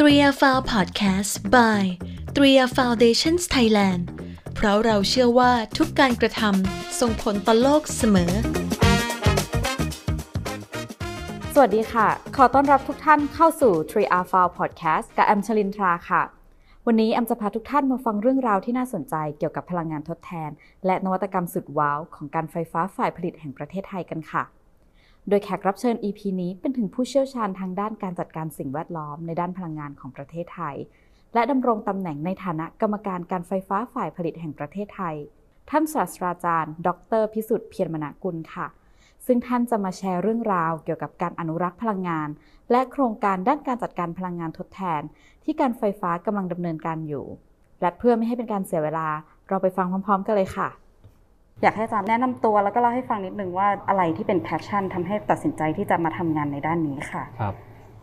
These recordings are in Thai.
3 r f o u n Podcast by 3 r Foundations Thailand เพราะเราเชื่อว่าทุกการกระทำส่งผลต่อโลกเสมอ สวัสดีค่ะ ขอต้อนรับทุกท่านเข้าสู่ Tree R f o u n Podcast กับแอมชลินทราค่ะ วันนี้แอมจะพาทุกท่านมาฟังเรื่องราวที่น่าสนใจเกี่ยวกับพลังงานทดแทน และนวัตกรรมสุดว้าวของการไฟฟ้าฝ่ายผลิตแห่งประเทศไทยกันค่ะ โดยแขกรับเชิญ EP นี้เป็นถึงผู้เชี่ยวชาญทางด้านการจัดการสิ่งแวดล้อมในด้านพลังงานของประเทศไทย และดำรงตำแหน่งในฐานะกรรมการการไฟฟ้าฝ่ายผลิตแห่งประเทศไทย ท่านศาสตราจารย์ ดร พิสุทธิ์เพียรมณกุลค่ะ ซึ่งท่านจะมาแชร์เรื่องราวเกี่ยวกับการอนุรักษ์พลังงาน และโครงการด้านการจัดการพลังงานทดแทน ที่การไฟฟ้ากำลังดำเนินการอยู่ และเพื่อไม่ให้เป็นการเสียเวลา เราไปฟังพร้อม ๆ กันเลยค่ะ อยากให้อาจารย์แนะนำตัวแล้วก็เล่าให้ฟังนิดนึงว่าอะไรที่เป็นแพชชั่นทำให้ตัดสินใจที่จะมาทำงานในด้านนี้ค่ะครับ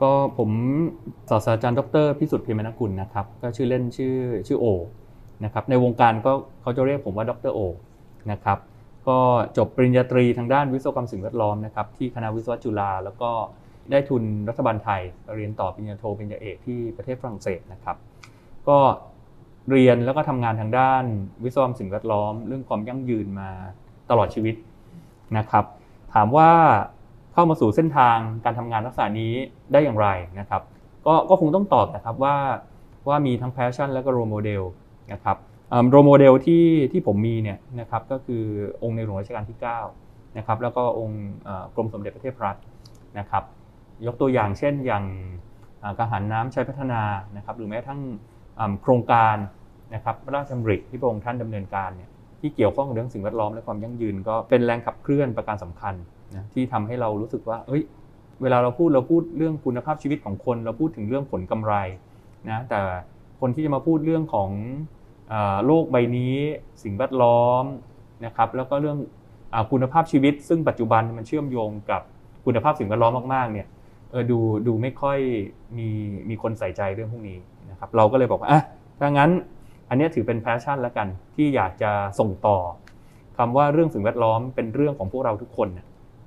ก็ผมศาสตราจารย์ดรพิสุทธิ์พิมนกุลนะครับก็ชื่อเล่นชื่อชื่อโอนะครับในวงการก็เขาจะเรียกผมว่าดรโอนะครับก็จบปริญญาตรีทางด้านวิศวกรรมสิ่งแวดล้อมนะครับที่คณะวิศวะจุฬาแล้วก็ได้ทุนรัฐบาลไทยเรียนต่อปริญญาโทปริญญาเอกที่ประเทศฝรั่งเศสนะครับ ก็ เรียนแล้วก็ทำงานทางด้านวิศวกรรมสิ่งแวดล้อม เรื่องความยั่งยืนมาตลอดชีวิตนะครับ ถามว่าเข้ามาสู่เส้นทางการทำงานลักษณะนี้ได้อย่างไรนะครับ ก็ก็คงต้องตอบนะครับว่าว่ามีทั้ง passion และก็ role model นะครับ role model ที่ที่ผมมีเนี่ยนะครับก็คือองค์ในหลวงรัชกาลที่9นะครับแล้วก็องค์กรมสมเด็จพระเทพรัตน์นะครับ ยกตัวอย่างเช่นอย่างกังหันน้ำใช้พัฒนานะครับหรือแม้ทั้ง โครงการนะครับพระราชดำริที่พระองค์ท่านดำเนินการเนี่ยที่เกี่ยวข้องกับเรื่องสิ่งแวดล้อมและความยั่งยืน ก็เป็นแรงขับเคลื่อนประการสำคัญนะที่ทำให้เรารู้สึกว่าเอ้ยเวลาเราพูดเราพูดเรื่องคุณภาพชีวิตของคน เราพูดถึงเรื่องผลกำไรนะแต่คนที่จะมาพูดเรื่องของโลกใบนี้ สิ่งแวดล้อมนะครับแล้วก็เรื่องอคุณภาพชีวิต ซึ่งปัจจุบันมันเชื่อมโยงกับคุณภาพสิ่งแวดล้อมมากๆเนี่ยเออดูดูไม่ค่อยมีมีคนใส่ใจเรื่องพวกนี้ นะครับเราก็เลยบอกว่าอะถ้างั้นอันนี้ถือเป็นแพชชั่นแล้วกัน ที่อยากจะส่งต่อคำว่าเรื่องสิ่งแวดล้อมเป็นเรื่องของพวกเราทุกคน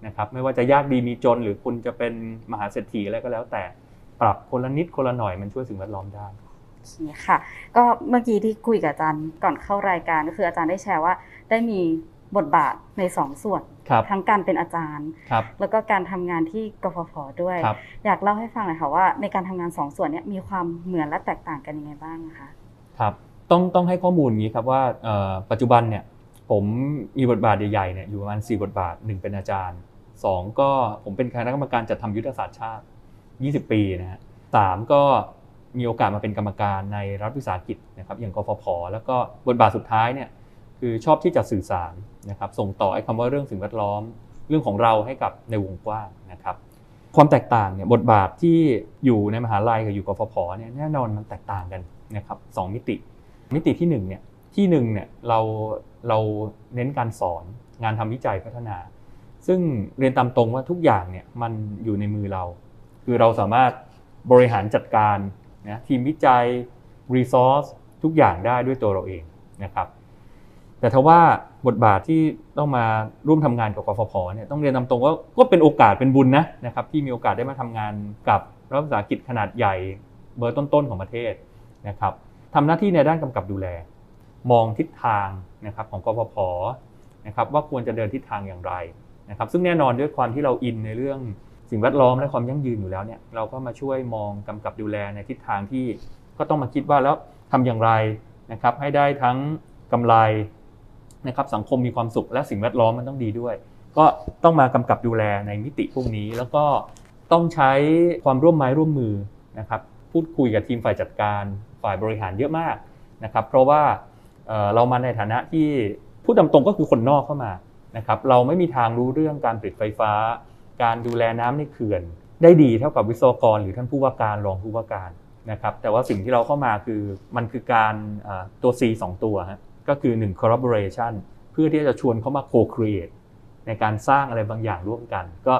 นะครับไม่ว่าจะยากดีมีจน หรือคุณจะเป็นมหาเศรษฐีอะไรก็แล้ว แต่ปรับคนละนิดคนละหน่อยมันช่วยสิ่งแวดล้อมได้ค่ะ ก็เมื่อกี้ที่คุยกับอาจารย์ก่อนเข้ารายการก็คืออาจารย์ได้แชร์ว่าได้มี บทบาทในสองส่วน ทั้งการเป็นอาจารย์ แล้วก็การทำงานที่กฟผด้วย อยากเล่าให้ฟังหน่อยค่ะว่าในการทำงานสองส่วนนี้มีความเหมือนและแตกต่างกันยังไงบ้างนะคะครับต้องต้องให้ข้อมูลอย่างนี้ครับว่าปัจจุบันเนี่ยผมมีบทบาทใหญ่ๆเนี่ยอยู่ประมาณ4บทบาท 1 เป็นอาจารย์ 2 ก็ผมเป็นคณะกรรมการจัดทำยุทธศาสตร์ชาติ 20 ปีนะฮะสก็มีโอกาสมาเป็นกรรมการในรัฐวิสาหกิจนะครับอย่างกฟผแล้วก็บทบาทสุดท้ายเนี่ย คือชอบที่จะสื่อสารนะครับส่งต่อไอ้คำว่าเรื่องสิ่งแวดล้อม เรื่องของเราให้กับในวงกว้างนะครับความแตกต่างเนี่ยบทบาทที่อยู่ในมหาลัยกับอยู่กฟผเนี่ยแน่นอนมันแตกต่างกันนะครับสมิติ มิติที่1เนี่ยที่หนึ่งเนี่ยเราเราเน้นการสอนงานทำวิจัยพัฒนา ซึ่งเรียนตามตรงว่าทุกอย่างเนี่ยมันอยู่ในมือเรา คือเราสามารถบริหารจัดการนะทีมวิจัยรีซอสทุกอย่างได้ด้วยตัวเราเองนะครับ แต่ถ้าว่าบทบาทที่ต้องมาร่วมทำงานกับกฟผเนี่ยต้องเรียนตามตรงว่าก็เป็นโอกาสเป็นบุญนะนะครับที่มีโอกาสได้มาทำงานกับรัฐวิสาหกิจขนาดใหญ่เบอร์ต้นๆของประเทศนะครับทำหน้าที่ในด้านกำกับดูแล มองทิศทางนะครับของกฟผนะครับว่าควรจะเดินทิศทางอย่างไรนะครับซึ่งแน่นอนด้วยความที่เราอินในเรื่องสิ่งแวดล้อมและความยั่งยืนอยู่แล้วเนี่ยเราก็มาช่วยมองกำกับดูแลในทิศทางที่ก็ต้องมาคิดว่าแล้วทำอย่างไรนะครับให้ได้ทั้งกำไร นะครับสังคมมีความสุขและสิ่งแวดล้อมมันต้องดีด้วย ก็ต้องมากำกับดูแลในมิติพวกนี้ แล้วก็ต้องใช้ความร่วมไม้ร่วมมือนะครับพูดคุยกับทีมฝ่ายจัดการฝ่ายบริหารเยอะมากนะครับเพราะว่าเรามาในฐานะที่พูดตรงก็คือคนนอกเข้ามานะครับเราไม่มีทางรู้เรื่องการผลิตไฟฟ้า การดูแลน้ำในเขื่อน ได้ดีเท่ากับวิศวกร หรือท่านผู้ว่าการรองผู้ว่าการนะครับแต่ว่าสิ่งที่เราเข้ามาคือมันคือการตัว C 2 ตัวฮะ ก็คือ 1 collaboration เพื่อที่จะชวนเขามา co-create ในการสร้างอะไรบางอย่างร่วมกัน ก็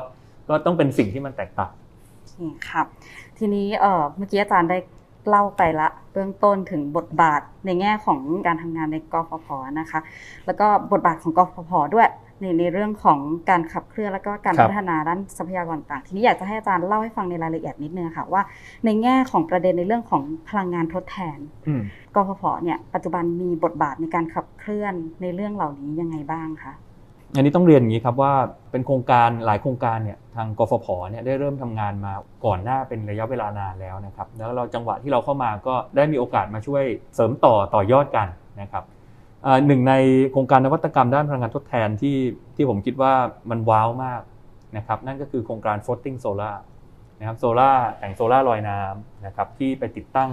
ก็ต้องเป็นสิ่งที่มันแตกต่างครับ ทีนี้เมื่อกี้อาจารย์ได้เล่าไปละเบื้องต้นถึงบทบาทในแง่ของการทำงานในกฟผนะคะ แล้วก็บทบาทของกฟผด้วย ในในเรื่องของการขับเคลื่อนแล้วก็การครับพัฒนาด้านทรัพยากรต่าง ทีนี้อยากจะให้อาจารย์เล่าให้ฟังในรายละเอียดนิดนึงค่ะว่า ในแง่ของประเด็นในเรื่องของพลังงานทดแทนอืมกฟผเนี่ยปัจจุบันมีบทบาทในการขับเคลื่อนในเรื่องเหล่านี้ยังไงบ้างคะอันนี้ต้องเรียนอย่างนี้ครับว่าเป็นโครงการหลายโครงการเนี่ยทางกฟผเนี่ยได้เริ่มทำงานมาก่อนหน้าเป็นระยะเวลานานแล้วนะครับแล้วเราจังหวะที่เราเข้ามาก็ได้มีโอกาสมาช่วยเสริมต่อต่อยอดกันนะครับเอ่อ หนึ่งในโครงการนวัตกรรมด้านพลังงานทดแทนที่ที่ผมคิดว่ามันว้าวมากนะครับนั่นก็คือโครงการ floating solar นะครับโซล่าแต่งโซล่าลอยน้ำนะครับที่ไปติดตั้ง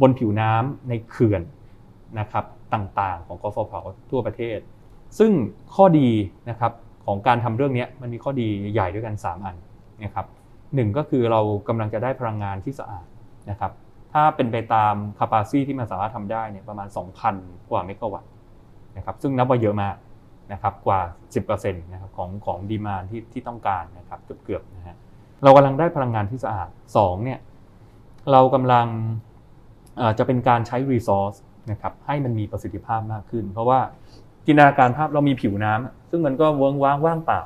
บนผิวน้ำในเขื่อนนะครับต่างๆ ของกฟผทั่วประเทศ ซึ่งข้อดีนะครับของการทำเรื่องนี้มันมีข้อดีใหญ่ด้วยกัน 3 อันนะครับหนึ่งก็คือเรากำลังจะได้พลังงานที่สะอาดนะครับ ถ้าเป็นไปตาม capacity ที่มันสามารถทำได้เนี่ยประมาณ 2,000 กว่าเมกะวัตต์นะครับซึ่งนับว่าเยอะมากนะครับกว่า 10%นะครับของของดีมานที่ที่ต้องการนะครับเกือบๆนะฮะเรากำลังได้พลังงานที่สะอาด2เนี่ยเรากำลังจะเป็นการใช้ resource นะครับให้มันมีประสิทธิภาพมากขึ้น เพราะว่าจินตนาการภาพเรามีผิวน้ำอะซึ่งมันก็เวิ้งว้างว่างเปล่า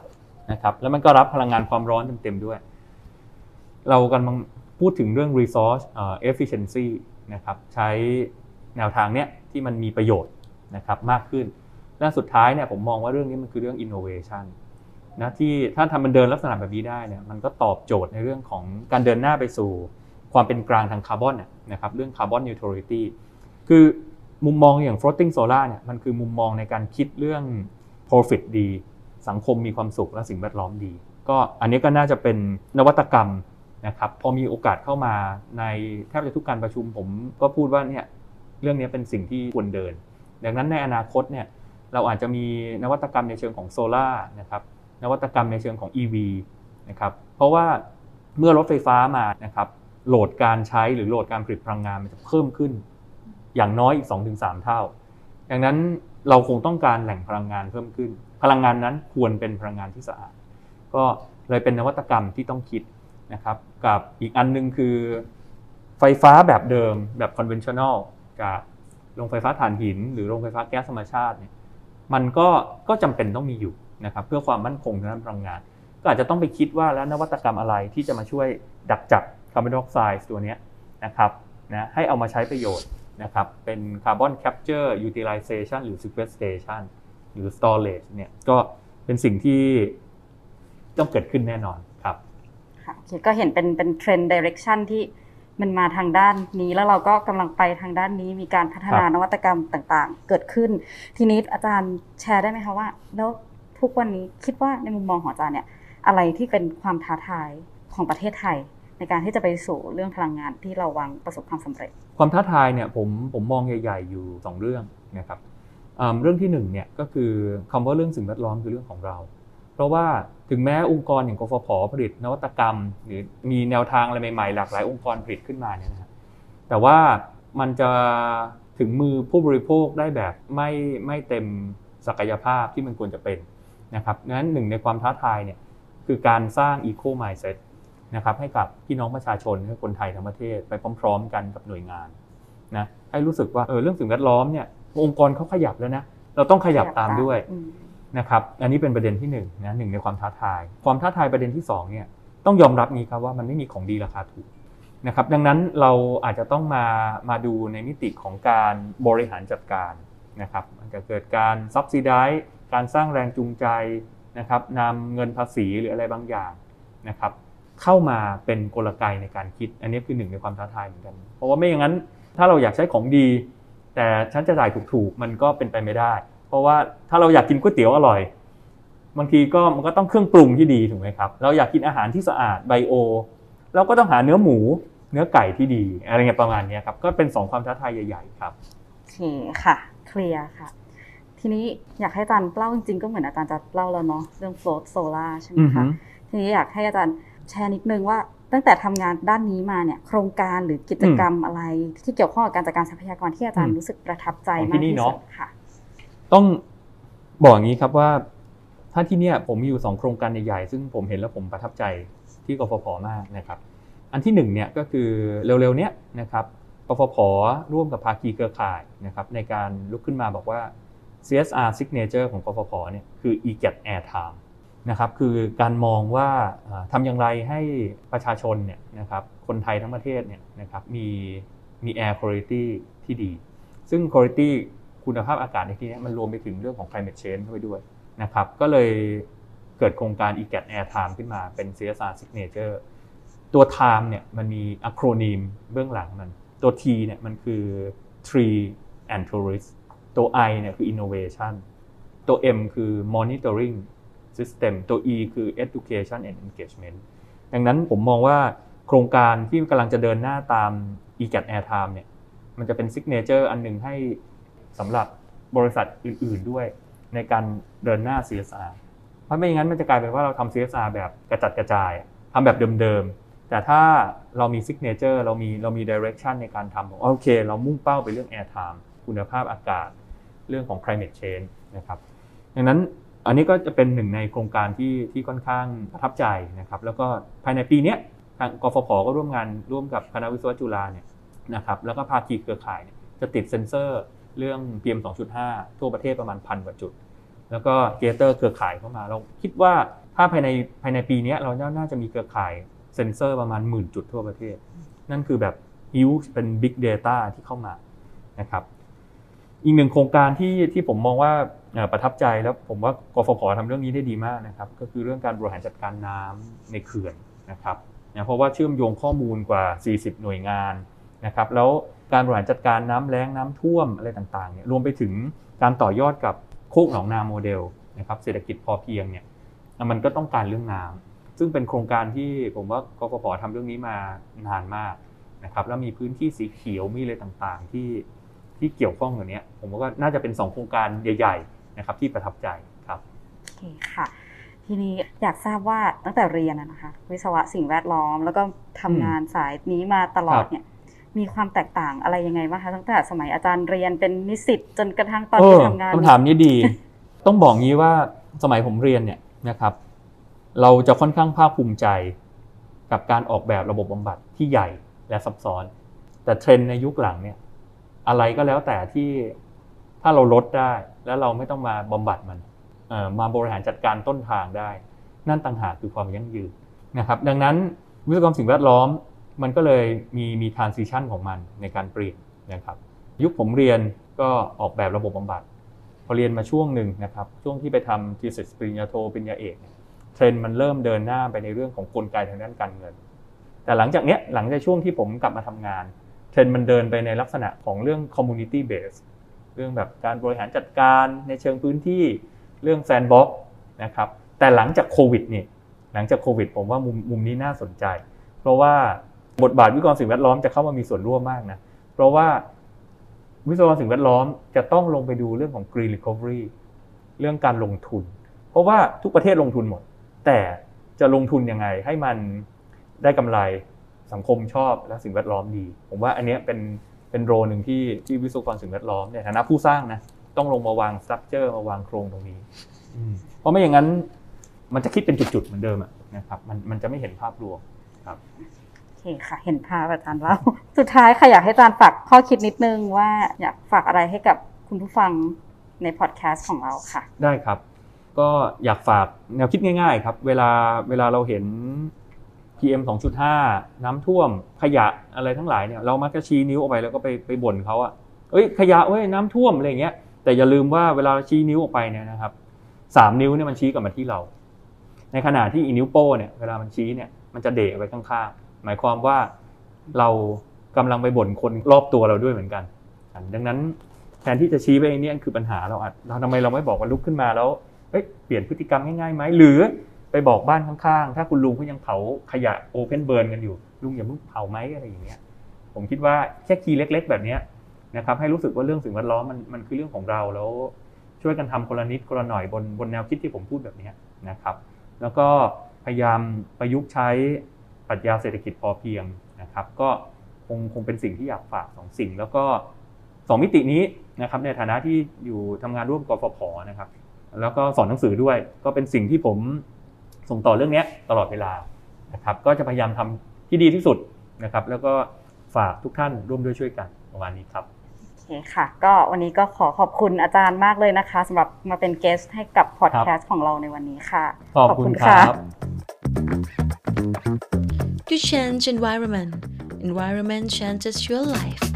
นะครับแล้วมันก็รับพลังงานความร้อนเต็มๆด้วย เรากำลัง พูดถึงเรื่อง resource เอ่อ efficiency นะครับใช้แนวทางเนี้ยที่มันมีประโยชน์นะครับมากขึ้น และสุดท้ายเนี่ยผมมองว่าเรื่องนี้มันคือเรื่อง innovation นะที่ถ้าทำมันเดินลักษณะแบบนี้ได้เนี่ยมันก็ตอบโจทย์ในเรื่องของการเดินหน้าไปสู่ความเป็นกลางทางคาร์บอนนะครับเรื่อง carbon neutrality คือมุมมองอย่าง floating solar เนี่ยมันคือมุมมองในการคิดเรื่อง profit ดี สังคมมีความสุขและสิ่งแวดล้อมดี ก็อันนี้ก็น่าจะเป็นนวัตกรรม นะครับพอมีโอกาสเข้ามาในแทบจะทุกการประชุมผมก็พูดว่าเนี่ยเรื่องนี้เป็นสิ่งที่ควรเดิน ดังนั้นในอนาคตเนี่ยเราอาจจะมีนวัตกรรมในเชิงของโซลาร์นะครับนวัตกรรมในเชิงของ EV นะครับเพราะว่าเมื่อรถไฟฟ้ามานะครับโหลดการใช้หรือโหลดการผลิตพลังงานมันจะเพิ่มขึ้น อย่างน้อยอีก 2-3 เท่า ดังนั้นเราคงต้องการแหล่งพลังงานเพิ่มขึ้น พลังงานนั้นควรเป็นพลังงานที่สะอาด ก็เลยเป็นนวัตกรรมที่ต้องคิด นะครับกับอีกอันหนึงคือไฟฟ้าแบบเดิมแบบ conventional กับโรงไฟฟ้าถ่านหิน หรือโรงไฟฟ้าแก๊สธรรมชาติเนี่ยมันก็ก็จำเป็นต้องมีอยู่นะครับเพื่อความมั่นคงทางด้านพลังงาน ก็อาจจะต้องไปคิดว่าแล้วนวัตกรรมอะไรที่จะมาช่วยดักจับคาร์บอนไดออกไซด์ตัวนี้นะครับนะให้เอามาใช้ประโยชน์นะครับเป็น carbon capture utilization หรือ sequestration หรือ storage เนี่ยก็เป็นสิ่งที่ต้องเกิดขึ้นแน่นอน ก็เห็นเป็นเป็น trend direction ที่มันมาทางด้านนี้แล้วเราก็กำลังไปทางด้านนี้มีการพัฒนาครับนวัตกรรมต่างๆ เกิดขึ้น ทีนี้อาจารย์แชร์ได้ไหมคะว่า แล้วทุกวันนี้คิดว่าในมุมมองของอาจารย์เนี่ยอะไรที่เป็นความท้าทายของประเทศไทย ในการที่จะไปสู่เรื่องพลังงานที่เราวางประสบความสำเร็จ ความท้าทายเนี่ยผมผมมองใหญ่ๆอยู่ 2 เรื่องนะครับอ่าเรื่องที่1เนี่ยก็คือคำว่าเรื่องสิ่งแวดล้อมคือเรื่องของเรา เพราะว่าถึงแม้องค์กรอย่างกฟผผลิตนวัตกรรม หรือมีแนวทางอะไรใหม่ๆ หลากหลายองค์กรผลิตขึ้นมาเนี่ยนะแต่ว่ามันจะถึงมือผู้บริโภคได้แบบไม่ไม่เต็มศักยภาพที่มันควรจะเป็นนะครับงนั้นหนึ่งในความท้าทายเนี่ยคือการสร้าง eco mindset นะครับให้กับพี่น้องประชาชนให้คนไทยทั้งประเทศไปพร้อม ๆ กันกับหน่วยงานนะให้รู้สึกว่าเออเรื่องสิ่งแวดล้อมเนี่ยองค์กรเขาขยับแล้วนะเราต้องขยับตามด้วย นะครับอันนี้เป็นประเด็นที่1นนะหนึ่งในความท้าทาย ความท้าทายประเด็นที่2เนี่ยต้องยอมรับนี้ครับว่ามันไม่มีของดีราคาถูกนะครับดังนั้นเราอาจจะต้องมามาดูในมิติของการบริหารจัดการนะครับมันจะเกิดการ subsidize การสร้างแรงจูงใจนะครับนำเงินภาษีหรืออะไรบางอย่างนะครับเข้ามาเป็นกลไกในการคิด อันนี้คือหนึ่งในความท้าทายเหมือนกัน เพราะว่าไม่อย่างนั้นถ้าเราอยากใช้ของดี แต่ฉันจะจ่ายถูกๆ มันก็เป็นไปไม่ได้ เพราะว่าถ้าเราอยากกินก๋วยเตี๋ยวอร่อย บางทีก็มันก็ต้องเครื่องปรุงที่ดีถูกไหมครับ เราอยากกินอาหารที่สะอาดไบโอ เราก็ต้องหาเนื้อหมู เนื้อไก่ที่ดี อะไรเงี้ยประมาณเนี้ยครับ ก็เป็นสองความท้าทายใหญ่ ๆ ครับโอเคค่ะ เคลียร์ค่ะ ทีนี้อยากให้อาจารย์เล่าจริงๆก็เหมือนอาจารย์จะเล่าแล้วเนาะเรื่อง float solar ใช่ไหมอือฮึคะทีนี้อยากให้อาจารย์แชร์นิดนึงว่าตั้งแต่ทำงานด้านนี้มาเนี่ย โครงการหรือกิจกรรมอะไร ที่เกี่ยวข้องกับการจัดการทรัพยากรที่อาจารย์รู้สึกประทับใจของมาที่กนี่ที่เนสุอะดค่ะ ต้องบอกอย่างนี้ครับว่าถ้าที่เนี่ยผมมีอยู่สองโครงการใหญ่ๆซึ่งผมเห็นแล้วผมประทับใจที่กฟผมากนะครับ อันที่หนึ่งเนี่ยก็คือเร็วๆเนี้ยนะครับกฟผร่วมกับภาคีเครือข่ายนะครับในการลุกขึ้นมาบอกว่า CSR signature ของกฟผเนี่ยคือ e-get airtime นะครับคือการมองว่าทำอย่างไรให้ประชาชนเนี่ยนะครับคนไทยทั้งประเทศเนี่ยนะครับมีมี air quality ที่ดี ซึ่ง quality คุณภาพอากาศในที่นี้มันรวมไปถึงเรื่องของ climate change เข้าไปด้วยนะครับก็เลยเกิดโครงการ e-get air time ขึ้นมาเป็น CSR signature ตัว time เนี่ยมันมีอะโครนิมเบื้องหลังมันตัว T เนี่ยมันคือ tree and tourist ตัว I เนี่ยคือ innovation ตัว M คือ monitoring system ตัว E คือ education and engagement ดังนั้นผมมองว่าโครงการที่กำลังจะเดินหน้าตาม e-gat airtime เนี่ยมันจะเป็น signature อันหนึ่งให้ สำหรับบริษัทอื่น ๆด้วยในการเดินหน้า CSR เพราะไม่อย่างนั้นมันจะกลายเป็นว่าเราทำ CSR แบบกระจัดกระจายทำแบบเดิมๆ แต่ถ้าเรามี signature เรามีเรามี direction ในการทำโอเค เรามุ่งเป้าไปเรื่อง air time คุณภาพอากาศ เรื่องของ climate change นะครับดังนั้นอันนี้ก็จะเป็นหนึ่งในโครงการที่ที่ค่อนข้างประทับใจนะครับ แล้วก็ภายในปีนี้ทางกฟผก็ร่วมงานร่วมกับคณะวิศวะจุฬาเนี่ยนะครับแล้วก็ภาคีเครือข่ายจะติดเซ็นเซอร์ เรื่อง PM 2.5 ทั่วประเทศประมาณพันกว่าจุด แล้วก็ gather เครือข่ายเข้ามา เราคิดว่าถ้าภายในภายในปีนี้เราน่าจะมีเครือข่ายเซ็นเซอร์ประมาณหมื่นจุดทั่วประเทศ นั่นคือแบบฮิวเป็น Big Data ที่เข้ามานะครับอีกหนึ่งโครงการที่ที่ผมมองว่าประทับใจแล้วผมว่ากฟผทำเรื่องนี้ได้ดีมากนะครับ ก็คือเรื่องการบริหารจัดการน้ำในเขื่อนนะครับเพราะว่าเชื่อมโยงข้อมูลกว่า 40 หน่วยงานนะครับ แล้ว การบริหารจัดการน้ำแล้งน้ำท่วมอะไรต่างๆเนี่ยรวมไปถึงการต่อยอดกับโคกหนองนาโมเดลนะครับเศรษฐกิจพอเพียงเนี่ยมันก็ต้องการเรื่องน้ำซึ่งเป็นโครงการที่ผมว่ากฟผทำเรื่องนี้มานานมากนะครับแล้วมีพื้นที่สีเขียวมีอะไรต่างๆ ที่ที่เกี่ยวข้องกับนี้ผมว่าน่าจะเป็น 2 โครงการใหญ่ ๆ นะครับ ที่ประทับใจครับโอเคค่ะ ทีนี้อยากทราบว่าตั้งแต่เรียนนะคะ วิศวะสิ่งแวดล้อม แล้วก็ทำงานสายนี้มาตลอดเนี่ย มีความแตกต่างอะไรยังไงบ้างคะตั้งแต่สมัยอาจารย์เรียนเป็นนิสิตจนกระทั่งตอนที่ทำงานคำถามนี้ดี ต้องบอกงี้ว่าสมัยผมเรียนเนี่ยนะครับ เราจะค่อนข้างภาคภูมิใจกับการออกแบบระบบบำบัดที่ใหญ่และซับซ้อน แต่เทรนด์ในยุคหลังเนี่ยอะไรก็แล้วแต่ที่ถ้าเราลดได้แล้วเราไม่ต้องมาบำบัดมันมาบริหารจัดการต้นทางได้ นั่นต่างหากคือความยั่งยืนนะครับ ดังนั้นวิศวกรรมสิ่งแวดล้อม มันก็เลยมีมี transition ของมันในการเปลี่ยนนะครับยุคผมเรียนก็ออกแบบระบบบำบัด พอเรียนมาช่วงหนึ่งนะครับช่วงที่ไปทำ thesis ปริญญาโทปริญญาเอกเทรนด์มันเริ่มเดินหน้าไปในเรื่องของกลไกทางด้านการเงิน แต่หลังจากเนี้ยหลังจากช่วงที่ผมกลับมาทำงานเทรนด์มันเดินไปในลักษณะของเรื่อง community base เรื่องแบบการบริหารจัดการในเชิงพื้นที่เรื่อง sandbox นะครับแต่หลังจากโควิดนี่หลังจากโควิดผมว่ามุมมุมนี้น่าสนใจ เพราะว่า บทบาทวิศวกรสิ่งแวดล้อมจะเข้ามามีส่วนร่วมมากนะ เพราะว่าวิศวกรสิ่งแวดล้อมจะต้องลงไปดูเรื่องของ green recovery เรื่องการลงทุน เพราะว่าทุกประเทศลงทุนหมด แต่จะลงทุนยังไงให้มันได้กำไรสังคมชอบและสิ่งแวดล้อมดี ผมว่าอันนี้เป็นเป็นโรหนึ่งที่ที่วิศวกรสิ่งแวดล้อมในฐานะผู้สร้างนะต้องลงมาวางสตรัคเจอร์มาวางโครงตรงนี้เพราะไม่อย่างนั้นมันจะคิดเป็นจุดๆเหมือนเดิมนะครับมันมันจะไม่เห็นภาพรวมครับ คค่ะ เห็นภาพอาจารย์แล้วสุดท้ายค่ะอยากให้อาจารย์ฝากข้อคิดนิดนึงว่าอยากฝากอะไรให้กับคุณผู้ฟังในพอดแคสต์ของเราค่ะ ได้ครับ ก็อยากฝากแนวคิดง่าย ๆ ครับ เวลาเวลาเราเห็น PM 2.5 น้ำท่วมขยะอะไรทั้งหลายเนี่ยเรามักจะชี้นิ้วออกไปแล้วก็ไปไปบ่นเขาอะเอ้ยขยะเว้ยน้ำท่วมอะไรเงี้ยแต่อย่าลืมว่าเวลาชี้นิ้วออกไปเนี่ยนะครับสามนิ้วเนี่ยมันชี้กลับมาที่เรา ในขณะที่อีนิ้วโป้เนี่ยเวลามันชี้เนี่ยมันจะเดะไปข้างๆ หมายความว่าเรากำลังไปบ่นคนรอบตัวเราด้วยเหมือนกัน ดังนั้นแทนที่จะชี้ไปนี่คือปัญหาเราอะเราทำไมเราไม่บอกว่าลุกขึ้นมาแล้วเปลี่ยนพฤติกรรมง่ายๆไหมหรือไปบอกบ้านข้างๆ ถ้าคุณลุงเขายังเผาขยะโอเพนเบิร์นกันอยู่ลุงอย่าเพิ่งเผาไหมอะไรอย่างเงี้ย ผมคิดว่าแค่คีย์เล็ก ๆ แบบนี้นะครับให้รู้สึกว่าเรื่องสิ่งแวดล้อมมันมันคือเรื่องของเราแล้วช่วยกันทำคนละนิดคนละหน่อยบนบนแนวคิดที่ผมพูดแบบนี้นะครับ แล้วก็พยายามประยุกต์ใช้ ปรัชญาเศรษฐกิจพอเพียงนะครับ ก็คงคงเป็นสิ่งที่อยากฝากสองสิ่ง แล้วก็สองมิตินี้นะครับในฐานะที่อยู่ทำงานร่วมกฟผนะครับ แล้วก็สอนหนังสือด้วย ก็เป็นสิ่งที่ผมส่งต่อเรื่องนี้ตลอดเวลานะครับ ก็จะพยายามทำที่ดีที่สุดนะครับ แล้วก็ฝากทุกท่านร่วมด้วยช่วยกันประมาณนี้ครับโอเคเคค่ะก็วันนี้ก็ขอขอบคุณอาจารย์มากเลยนะคะสำหรับมาเป็นเกสให้กับพอดแคสต์ของเราในวันนี้ค่ะ ขอบคุณครับ You change environment. Environment changes your life